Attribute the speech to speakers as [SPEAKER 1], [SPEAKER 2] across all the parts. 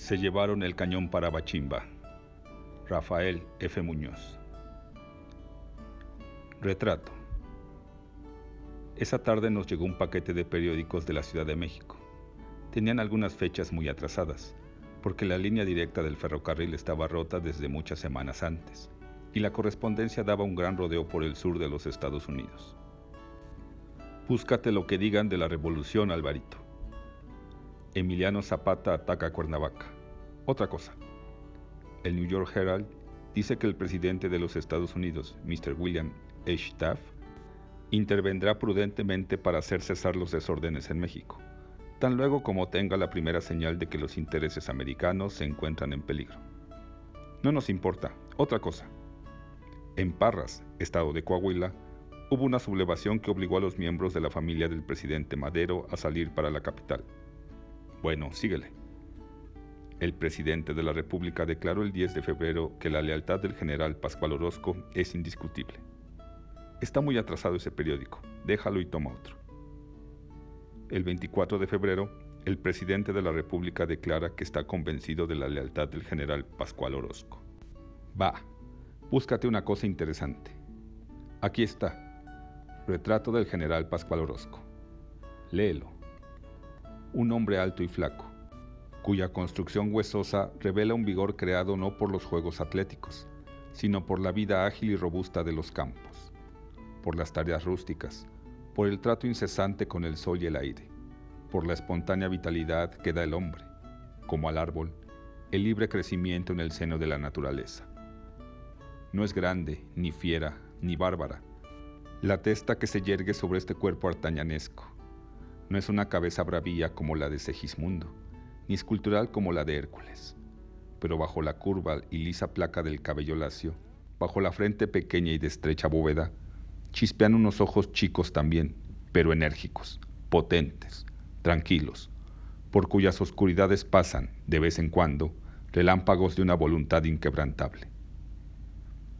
[SPEAKER 1] Se llevaron el cañón para Bachimba. Rafael F. Muñoz. Retrato. Esa tarde nos llegó un paquete de periódicos de la Ciudad de México. Tenían algunas fechas muy atrasadas, porque la línea directa del ferrocarril estaba rota desde muchas semanas antes, y la correspondencia daba un gran rodeo por el sur de los Estados Unidos. Búscate lo que digan de la revolución, Alvarito. Emiliano Zapata ataca Cuernavaca. Otra cosa. El New York Herald dice que el presidente de los Estados Unidos, Mr. William H. Taft, intervendrá prudentemente para hacer cesar los desórdenes en México, tan luego como tenga la primera señal de que los intereses americanos se encuentran en peligro. No nos importa. Otra cosa. En Parras, estado de Coahuila, hubo una sublevación que obligó a los miembros de la familia del presidente Madero a salir para la capital. Bueno, síguele. El presidente de la República declaró el 10 de febrero que la lealtad del general Pascual Orozco es indiscutible. Está muy atrasado ese periódico, déjalo y toma otro. El 24 de febrero, el presidente de la República declara que está convencido de la lealtad del general Pascual Orozco. Va, búscate una cosa interesante. Aquí está, Retrato del general Pascual Orozco. Léelo. Un hombre alto y flaco, cuya construcción huesosa revela un vigor creado no por los juegos atléticos, sino por la vida ágil y robusta de los campos, por las tareas rústicas, por el trato incesante con el sol y el aire, por la espontánea vitalidad que da el hombre, como al árbol, el libre crecimiento en el seno de la naturaleza. No es grande, ni fiera, ni bárbara, la testa que se yergue sobre este cuerpo artañanesco. No es una cabeza bravía como la de Segismundo, ni escultural como la de Hércules. Pero bajo la curva y lisa placa del cabello lacio, bajo la frente pequeña y de estrecha bóveda, chispean unos ojos chicos también, pero enérgicos, potentes, tranquilos, por cuyas oscuridades pasan, de vez en cuando, relámpagos de una voluntad inquebrantable.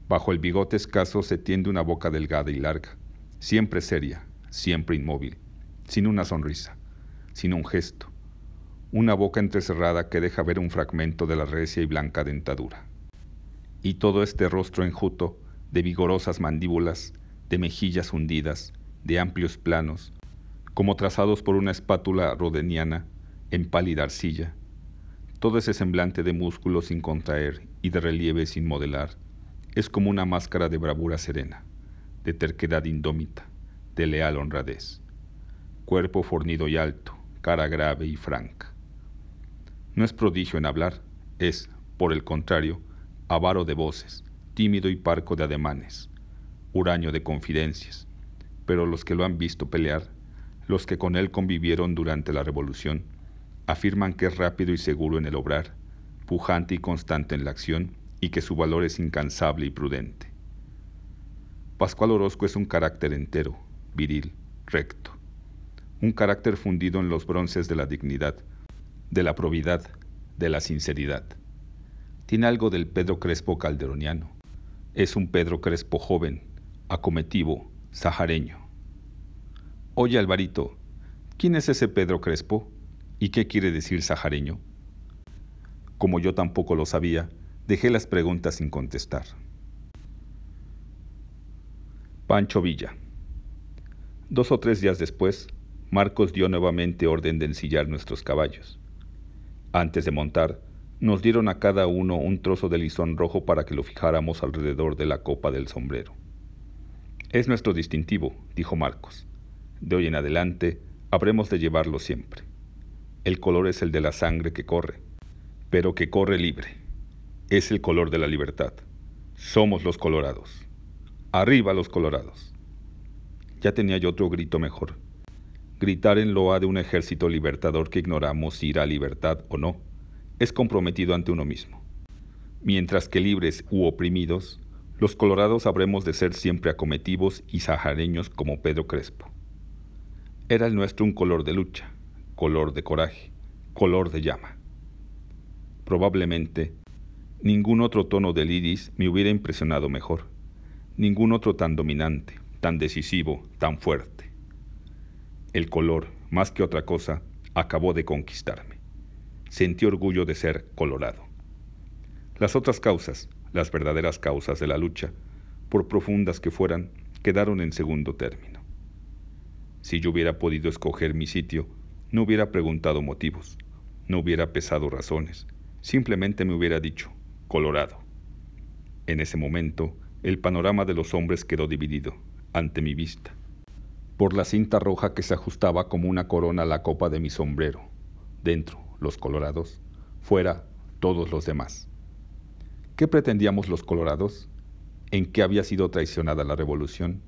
[SPEAKER 1] Bajo el bigote escaso se tiende una boca delgada y larga, siempre seria, siempre inmóvil, sin una sonrisa, sin un gesto, una boca entrecerrada que deja ver un fragmento de la recia y blanca dentadura. Y todo este rostro enjuto, de vigorosas mandíbulas, de mejillas hundidas, de amplios planos, como trazados por una espátula rodeniana en pálida arcilla, todo ese semblante de músculo sin contraer y de relieve sin modelar, es como una máscara de bravura serena, de terquedad indómita, de leal honradez. Cuerpo fornido y alto, cara grave y franca. No es prodigio en hablar, es, por el contrario, avaro de voces, tímido y parco de ademanes, huraño de confidencias, pero los que lo han visto pelear, los que con él convivieron durante la revolución, afirman que es rápido y seguro en el obrar, pujante y constante en la acción, y que su valor es incansable y prudente. Pascual Orozco es un carácter entero, viril, recto, un carácter fundido en los bronces de la dignidad, de la probidad, de la sinceridad. Tiene algo del Pedro Crespo calderoniano. Es un Pedro Crespo joven, acometivo, sahareño. Oye, Alvarito, ¿quién es ese Pedro Crespo? ¿Y qué quiere decir sahareño? Como yo tampoco lo sabía, Dejé las preguntas sin contestar. Pancho Villa. Dos o tres días después, Marcos dio nuevamente orden de ensillar nuestros caballos. Antes de montar, nos dieron a cada uno un trozo de lisón rojo para que lo fijáramos alrededor de la copa del sombrero. Es nuestro distintivo, dijo Marcos. De hoy en adelante habremos de llevarlo siempre. El color es el de la sangre que corre, pero que corre libre es el color de la libertad. Somos los colorados. Arriba los colorados. Ya tenía yo otro grito mejor. Gritar en loa de un ejército libertador que ignoramos si irá a libertad o no, es comprometido ante uno mismo. Mientras que libres u oprimidos, los colorados habremos de ser siempre acometivos y sahareños como Pedro Crespo. Era el nuestro un color de lucha, color de coraje, color de llama. Probablemente Ningún otro tono del iris me hubiera impresionado mejor. Ningún otro tan dominante, tan decisivo, tan fuerte. El color, más que otra cosa, acabó de conquistarme. sentí orgullo de ser colorado. Las otras causas, las verdaderas causas de la lucha, por profundas que fueran, quedaron en segundo término. Si yo hubiera podido escoger mi sitio, no hubiera preguntado motivos, no hubiera pesado razones, simplemente me hubiera dicho, Colorado. En ese momento, el panorama de los hombres quedó dividido, ante mi vista, por la cinta roja que se ajustaba como una corona a la copa de mi sombrero. Dentro, los colorados, fuera, todos los demás. ¿Qué pretendíamos los colorados? ¿En qué había sido traicionada la revolución?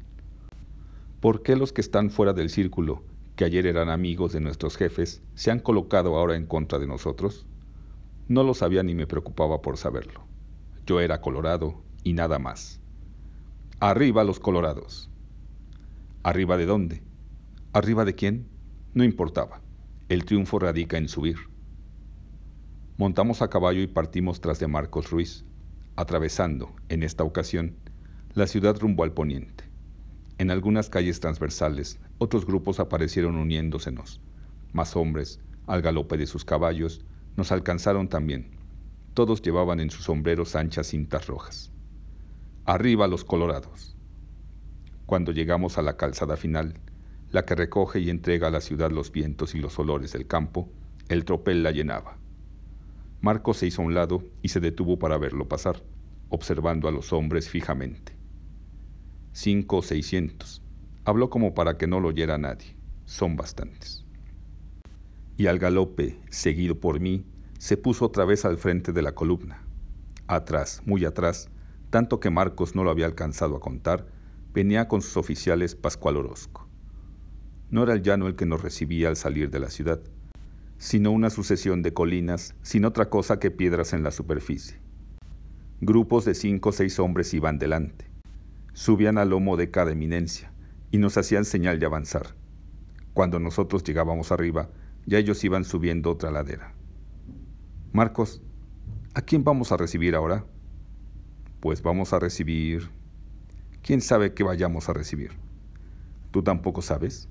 [SPEAKER 1] ¿Por qué los que están fuera del círculo, que ayer eran amigos de nuestros jefes, se han colocado ahora en contra de nosotros? No lo sabía ni me preocupaba por saberlo. Yo era colorado y nada más. Arriba los colorados. ¿Arriba de dónde? ¿Arriba de quién? No importaba. El triunfo radica en subir. Montamos a caballo y partimos tras de Marcos Ruiz, atravesando, en esta ocasión, la ciudad rumbo al poniente. En algunas calles transversales, otros grupos aparecieron uniéndosenos. Más hombres, al galope de sus caballos, nos alcanzaron también. Todos llevaban en sus sombreros anchas cintas rojas. Arriba los colorados. Cuando llegamos a la calzada final, la que recoge y entrega a la ciudad los vientos y los olores del campo, el tropel la llenaba. Marco se hizo a un lado y se detuvo para verlo pasar, observando a los hombres fijamente. Cinco o seiscientos. Habló como para que no lo oyera nadie. Son bastantes. Y al galope, seguido por mí, se puso otra vez al frente de la columna. Atrás, muy atrás, tanto que Marcos no lo había alcanzado a contar, venía con sus oficiales Pascual Orozco. No era el llano el que nos recibía al salir de la ciudad, sino una sucesión de colinas, sin otra cosa que piedras en la superficie. Grupos de cinco o seis hombres iban delante. Subían al lomo de cada eminencia y nos hacían señal de avanzar. Cuando nosotros llegábamos arriba, ya ellos iban subiendo otra ladera. Marcos, ¿a quién vamos a recibir ahora? Pues vamos a recibir... ¿Quién sabe qué vayamos a recibir? ¿Tú tampoco sabes?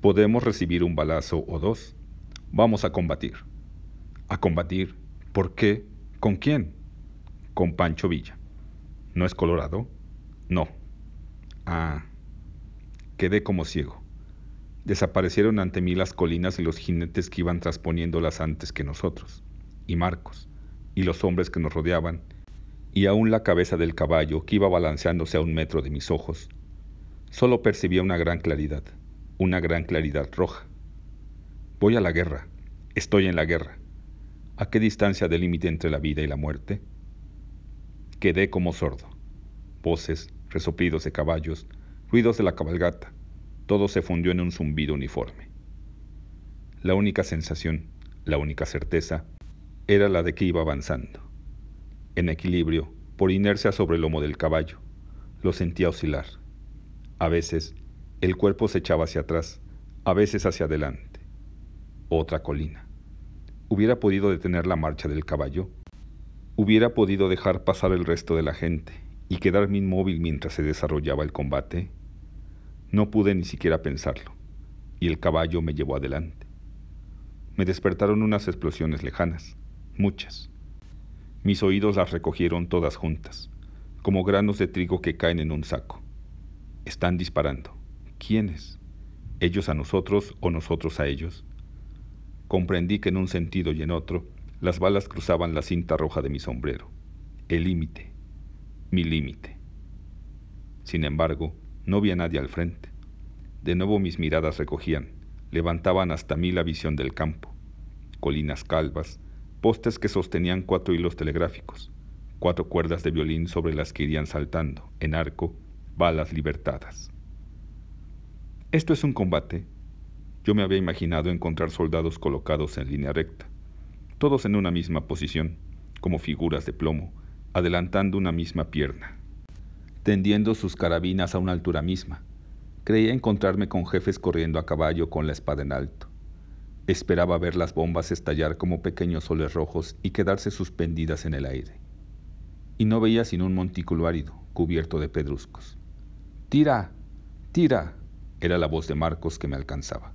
[SPEAKER 1] Podemos recibir un balazo o dos Vamos a combatir. ¿A combatir? ¿Por qué? ¿Con quién? Con Pancho Villa. ¿No es Colorado? No. Ah. Quedé como ciego. Desaparecieron ante mí las colinas y los jinetes que iban transponiéndolas antes que nosotros, y Marcos, y los hombres que nos rodeaban, y aún la cabeza del caballo que iba balanceándose a un metro de mis ojos. Solo percibía una gran claridad, una gran claridad roja. Voy a la guerra. Estoy en la guerra. ¿A qué distancia del límite entre la vida y la muerte? Quedé como sordo. Voces, resoplidos de caballos, ruidos de la cabalgata, todo se fundió en un zumbido uniforme. La única sensación, la única certeza, era la de que iba avanzando. En equilibrio, por inercia sobre el lomo del caballo, lo sentía oscilar. A veces, el cuerpo se echaba hacia atrás, a veces hacia adelante otra colina. ¿Hubiera podido detener la marcha del caballo? ¿Hubiera podido dejar pasar el resto de la gente y quedarme inmóvil mientras se desarrollaba el combate? No pude ni siquiera pensarlo, y el caballo me llevó adelante. Me despertaron unas explosiones lejanas, muchas. Mis oídos las recogieron todas juntas, como granos de trigo que caen en un saco. Están disparando. ¿Quiénes? ¿Ellos a nosotros o nosotros a ellos? comprendí que en un sentido y en otro las balas cruzaban la cinta roja de mi sombrero. El límite, mi límite. Sin embargo, no vi a nadie al frente. De nuevo mis miradas recogían, levantaban hasta mí la visión del campo. Colinas calvas, postes que sostenían cuatro hilos telegráficos, cuatro cuerdas de violín sobre las que irían saltando, en arco, balas libertadas. Esto es un combate, yo me había imaginado encontrar soldados colocados en línea recta, todos en una misma posición, como figuras de plomo, adelantando una misma pierna, tendiendo sus carabinas a una altura misma. Creía encontrarme con jefes corriendo a caballo con la espada en alto. Esperaba ver las bombas estallar como pequeños soles rojos y quedarse suspendidas en el aire. Y no veía sino un montículo árido, cubierto de pedruscos. ¡Tira! ¡Tira! era la voz de Marcos que me alcanzaba.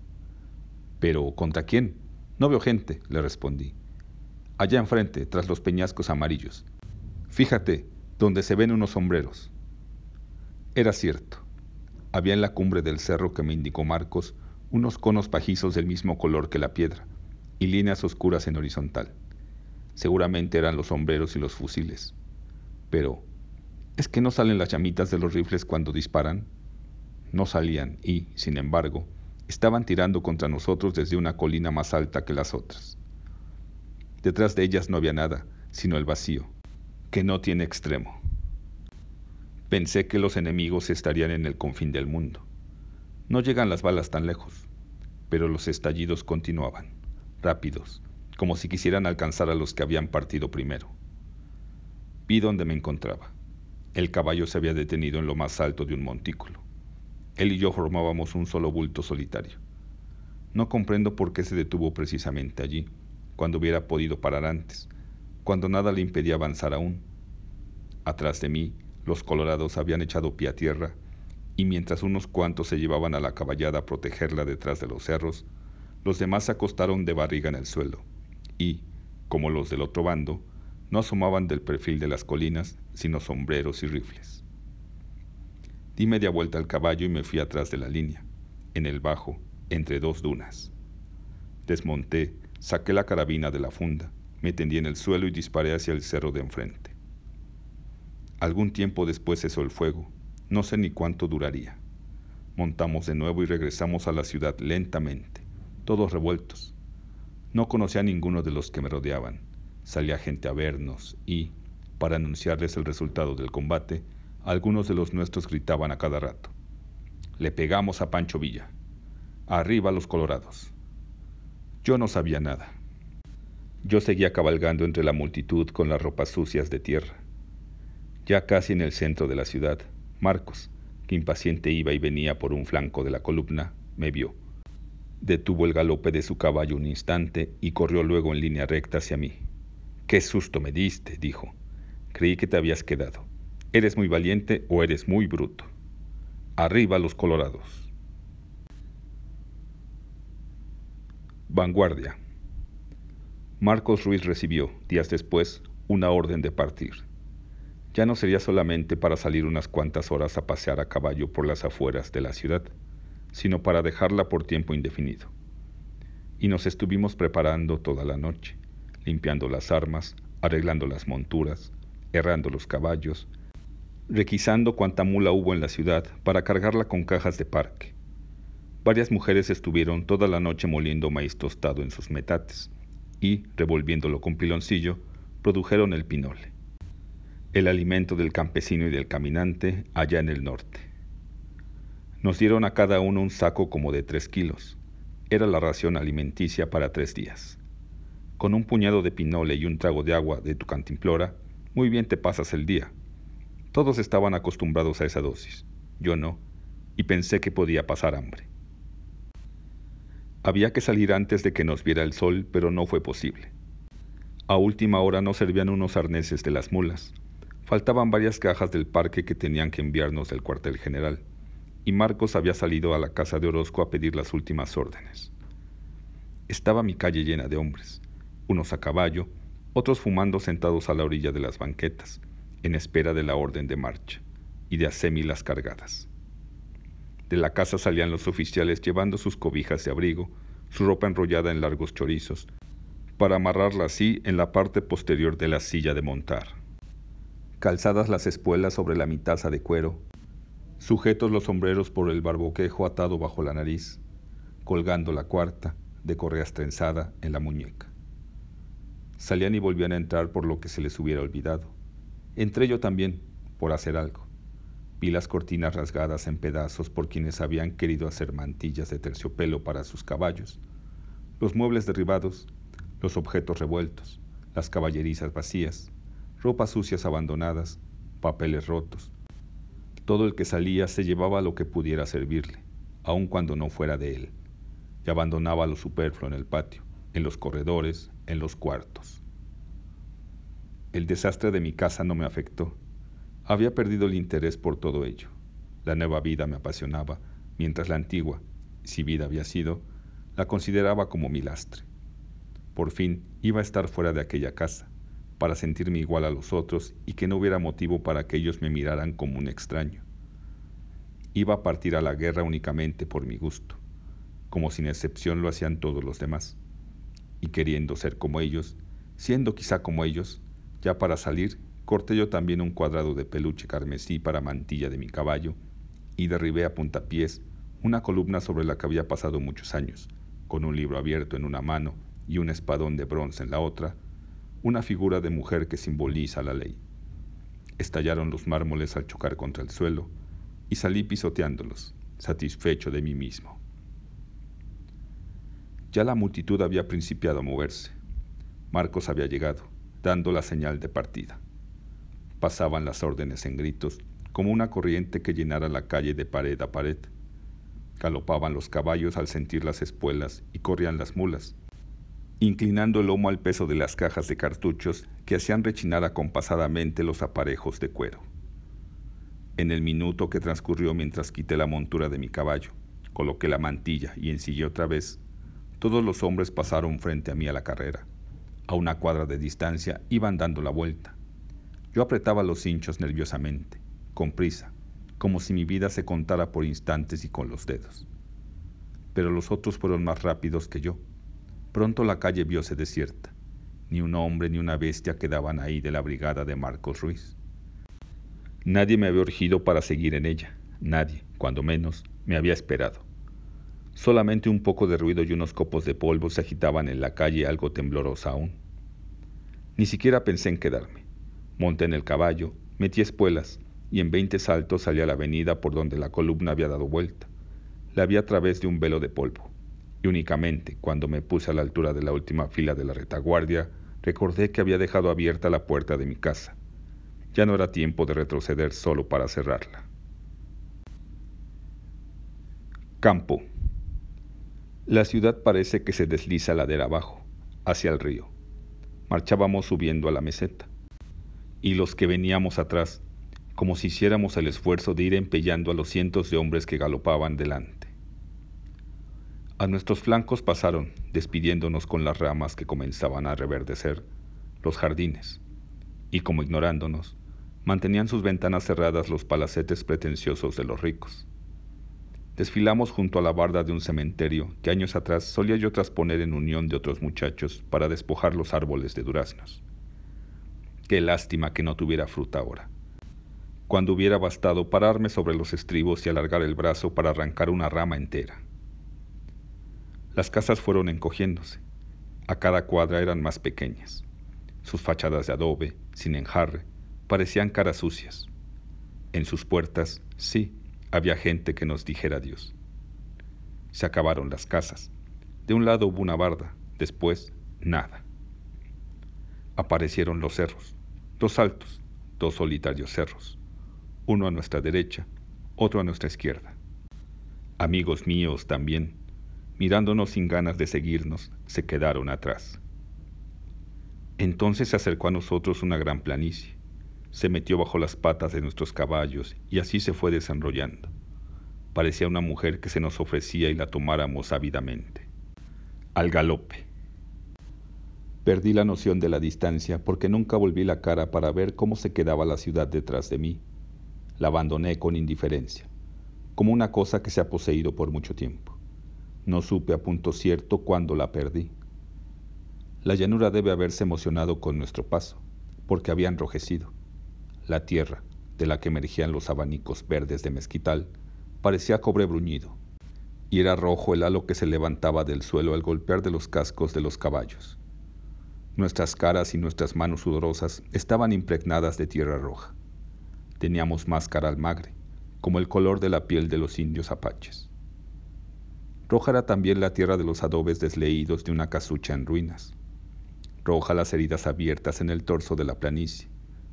[SPEAKER 1] Pero ¿contra quién? No veo gente, le respondí. Allá enfrente, tras los peñascos amarillos. Fíjate, donde se ven unos sombreros. Era cierto. Había en la cumbre del cerro que me indicó Marcos unos conos pajizos del mismo color que la piedra y líneas oscuras en horizontal. Seguramente eran los sombreros y los fusiles. Pero, ¿es que no salen las llamitas de los rifles cuando disparan? No salían y, sin embargo, estaban tirando contra nosotros desde una colina más alta que las otras. Detrás de ellas no había nada, sino el vacío, que no tiene extremo. Pensé que los enemigos estarían en el confín del mundo. No llegan las balas tan lejos, pero los estallidos continuaban, rápidos, como si quisieran alcanzar a los que habían partido primero. Vi donde me encontraba. El caballo se había detenido en lo más alto de un montículo. Él y yo formábamos un solo bulto solitario. No comprendo por qué se detuvo precisamente allí, cuando hubiera podido parar antes, cuando nada le impedía avanzar aún. Atrás de mí, los colorados habían echado pie a tierra, y mientras unos cuantos se llevaban a la caballada a protegerla detrás de los cerros, los demás se acostaron de barriga en el suelo, y, como los del otro bando, no asomaban del perfil de las colinas, sino sombreros y rifles. Di media vuelta al caballo y me fui atrás de la línea, en el bajo, entre dos dunas. Desmonté, saqué la carabina de la funda, me tendí en el suelo y disparé hacia el cerro de enfrente. Algún tiempo después cesó el fuego, no sé ni cuánto duraría. Montamos de nuevo y regresamos a la ciudad lentamente, todos revueltos. No conocía a ninguno de los que me rodeaban. Salía gente a vernos y, para anunciarles el resultado del combate, algunos de los nuestros gritaban a cada rato. Le pegamos a Pancho Villa. Arriba los colorados. Yo no sabía nada. Yo seguía cabalgando entre la multitud con las ropas sucias de tierra. Ya casi en el centro de la ciudad, Marcos, que impaciente iba y venía por un flanco de la columna, me vio. Detuvo el galope de su caballo un instante y corrió luego en línea recta hacia mí. ¡Qué susto me diste! dijo. Creí que te habías quedado. ¿Eres muy valiente o eres muy bruto? Arriba los colorados. Vanguardia. Marcos Ruiz recibió, días después, una orden de partir. Ya no sería solamente para salir unas cuantas horas a pasear a caballo por las afueras de la ciudad, sino para dejarla por tiempo indefinido. Y nos estuvimos preparando toda la noche, limpiando las armas, arreglando las monturas, errando los caballos, requisando cuanta mula hubo en la ciudad para cargarla con cajas de parque. Varias mujeres estuvieron toda la noche moliendo maíz tostado en sus metates y, revolviéndolo con piloncillo, produjeron el pinole, el alimento del campesino y del caminante allá en el norte. Nos dieron a cada uno un saco como de tres kilos. Era la ración alimenticia para tres días. Con un puñado de pinole y un trago de agua de tu cantimplora, muy bien te pasas el día, todos estaban acostumbrados a esa dosis, yo no, y pensé que podía pasar hambre. Había que salir antes de que nos viera el sol, pero no fue posible. A última hora no servían unos arneses de las mulas. Faltaban varias cajas del parque que tenían que enviarnos del cuartel general, y Marcos había salido a la casa de Orozco a pedir las últimas órdenes. Estaba mi calle llena de hombres, unos a caballo, otros fumando sentados a la orilla de las banquetas, en espera de la orden de marcha y de asémilas cargadas. De la casa salían los oficiales llevando sus cobijas de abrigo, su ropa enrollada en largos chorizos, para amarrarla así en la parte posterior de la silla de montar. Calzadas las espuelas sobre la mitaza de cuero, sujetos los sombreros por el barboquejo atado bajo la nariz, colgando la cuarta, de correas trenzada, en la muñeca. Salían y volvían a entrar por lo que se les hubiera olvidado. Entré yo también, por hacer algo. Vi las cortinas rasgadas en pedazos por quienes habían querido hacer mantillas de terciopelo para sus caballos, los muebles derribados, los objetos revueltos, las caballerizas vacías, ropas sucias abandonadas, papeles rotos. Todo el que salía se llevaba lo que pudiera servirle, aun cuando no fuera de él, y abandonaba lo superfluo en el patio, en los corredores, en los cuartos. El desastre de mi casa no me afectó. Había perdido el interés por todo ello. La nueva vida me apasionaba, mientras la antigua, si vida había sido, la consideraba como mi lastre. por fin, iba a estar fuera de aquella casa, para sentirme igual a los otros y que no hubiera motivo para que ellos me miraran como un extraño. Iba a partir a la guerra únicamente por mi gusto, como sin excepción lo hacían todos los demás. Y queriendo ser como ellos, siendo quizá como ellos, ya para salir, corté yo también un cuadrado de peluche carmesí para mantilla de mi caballo y derribé a puntapiés una columna sobre la que había pasado muchos años, con un libro abierto en una mano y un espadón de bronce en la otra, una figura de mujer que simboliza la ley. Estallaron los mármoles al chocar contra el suelo y salí pisoteándolos, satisfecho de mí mismo. Ya la multitud había principiado a moverse. Marcos había llegado, dando la señal de partida. Pasaban las órdenes en gritos, como una corriente que llenara la calle de pared a pared. Galopaban los caballos al sentir las espuelas y corrían las mulas, inclinando el lomo al peso de las cajas de cartuchos que hacían rechinar acompasadamente los aparejos de cuero. En el minuto que transcurrió mientras quité la montura de mi caballo, coloqué la mantilla y ensillé otra vez, todos los hombres pasaron frente a mí a la carrera. A una cuadra de distancia iban dando la vuelta. Yo apretaba los hinchos nerviosamente, con prisa, como si mi vida se contara por instantes y con los dedos. Pero los otros fueron más rápidos que yo Pronto la calle vióse desierta. Ni un hombre ni una bestia quedaban ahí de la brigada de Marcos Ruiz. Nadie me había urgido para seguir en ella. Nadie, cuando menos, me había esperado. Solamente un poco de ruido y unos copos de polvo se agitaban en la calle algo temblorosa aún. Ni siquiera pensé en quedarme. Monté en el caballo, metí espuelas y en veinte saltos salí a la avenida por donde la columna había dado vuelta. La vi a través de un velo de polvo y únicamente cuando me puse a la altura de la última fila de la retaguardia, recordé que había dejado abierta la puerta de mi casa. Ya no era tiempo de retroceder solo para cerrarla. Campo. La ciudad parece que se desliza ladera abajo, hacia el río. Marchábamos subiendo a la meseta. Y los que veníamos atrás, como si hiciéramos el esfuerzo de ir empellando a los cientos de hombres que galopaban delante. A nuestros flancos pasaron, despidiéndonos con las ramas que comenzaban a reverdecer, los jardines, y como ignorándonos, mantenían sus ventanas cerradas los palacetes pretenciosos de los ricos. Desfilamos junto a la barda de un cementerio que años atrás solía yo trasponer en unión de otros muchachos para despojar los árboles de duraznos. Qué lástima que no tuviera fruta ahora. Cuando hubiera bastado pararme sobre los estribos y alargar el brazo para arrancar una rama entera. Las casas fueron encogiéndose. A cada cuadra eran más pequeñas. Sus fachadas de adobe, sin enjarre, parecían caras sucias. En sus puertas, sí, había gente que nos dijera adiós. Se acabaron las casas. De un lado hubo una barda, después nada. Aparecieron los cerros, dos altos, dos solitarios cerros, uno a nuestra derecha, otro a nuestra izquierda. Amigos míos también, mirándonos sin ganas de seguirnos, se quedaron atrás. Entonces se acercó a nosotros una gran planicie, se metió bajo las patas de nuestros caballos y así se fue desenrollando. Parecía una mujer que se nos ofrecía y la tomáramos ávidamente. Al galope. Perdí la noción de la distancia porque nunca volví la cara para ver cómo se quedaba la ciudad detrás de mí. La abandoné con indiferencia, como una cosa que se ha poseído por mucho tiempo. No supe a punto cierto cuándo la perdí. La llanura debe haberse emocionado con nuestro paso, porque había enrojecido. La tierra, de la que emergían los abanicos verdes de mezquital, parecía cobre bruñido, y era rojo el halo que se levantaba del suelo al golpear de los cascos de los caballos. Nuestras caras y nuestras manos sudorosas estaban impregnadas de tierra roja. Teníamos máscara al magre, como el color de la piel de los indios apaches. Roja era también la tierra de los adobes desleídos de una casucha en ruinas. Roja las heridas abiertas en el torso de la planicie,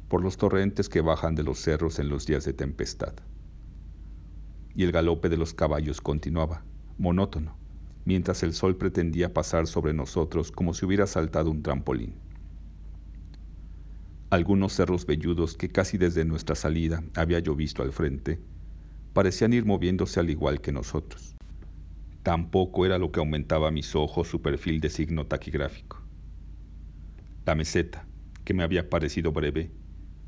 [SPEAKER 1] por los torrentes que bajan de los cerros en los días de tempestad. Y el galope de los caballos continuaba, monótono, mientras el sol pretendía pasar sobre nosotros como si hubiera saltado un trampolín. Algunos cerros velludos que casi desde nuestra salida había yo visto al frente, parecían ir moviéndose al igual que nosotros. Tampoco era lo que aumentaba a mis ojos su perfil de signo taquigráfico. La meseta, que me había parecido breve,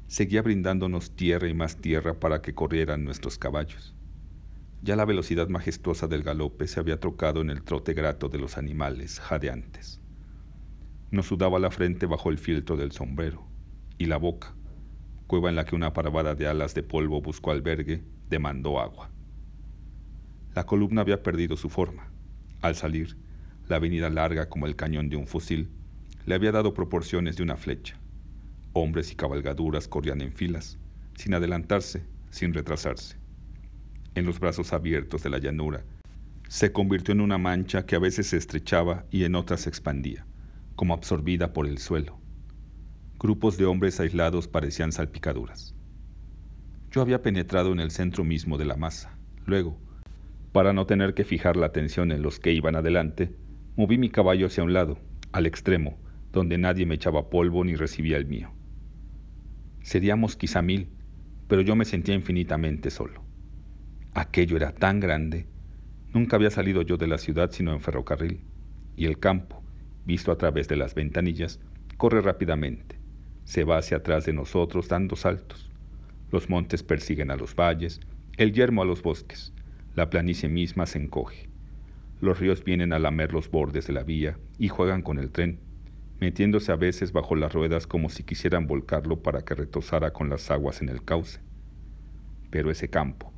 [SPEAKER 1] seguía brindándonos tierra y más tierra para que corrieran nuestros caballos. Ya la velocidad majestuosa del galope se había trocado en el trote grato de los animales jadeantes. Nos sudaba la frente bajo el filtro del sombrero, y la boca, cueva en la que una parvada de alas de polvo buscó albergue, demandó agua. La columna había perdido su forma. Al salir, la avenida larga como el cañón de un fusil le había dado proporciones de una flecha. Hombres y cabalgaduras corrían en filas, sin adelantarse, sin retrasarse. En los brazos abiertos de la llanura, se convirtió en una mancha que a veces se estrechaba y en otras se expandía, como absorbida por el suelo. Grupos de hombres aislados parecían salpicaduras. Yo había penetrado en el centro mismo de la masa. Luego, para no tener que fijar la atención en los que iban adelante, moví mi caballo hacia un lado, al extremo, donde nadie me echaba polvo ni recibía el mío. Seríamos quizá mil, pero yo me sentía infinitamente solo. Aquello era tan grande. Nunca había salido yo de la ciudad sino en ferrocarril, y el campo, visto a través de las ventanillas, corre rápidamente. Se va hacia atrás de nosotros dando saltos. Los montes persiguen a los valles, el yermo a los bosques, la planicie misma se encoge. Los ríos vienen a lamer los bordes de la vía y juegan con el tren, metiéndose a veces bajo las ruedas como si quisieran volcarlo para que retosara con las aguas en el cauce. Pero ese campo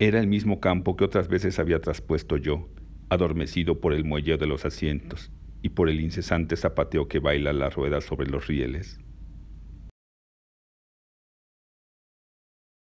[SPEAKER 1] era el mismo campo que otras veces había traspuesto yo, adormecido por el muelleo de los asientos y por el incesante zapateo que baila la rueda sobre los rieles.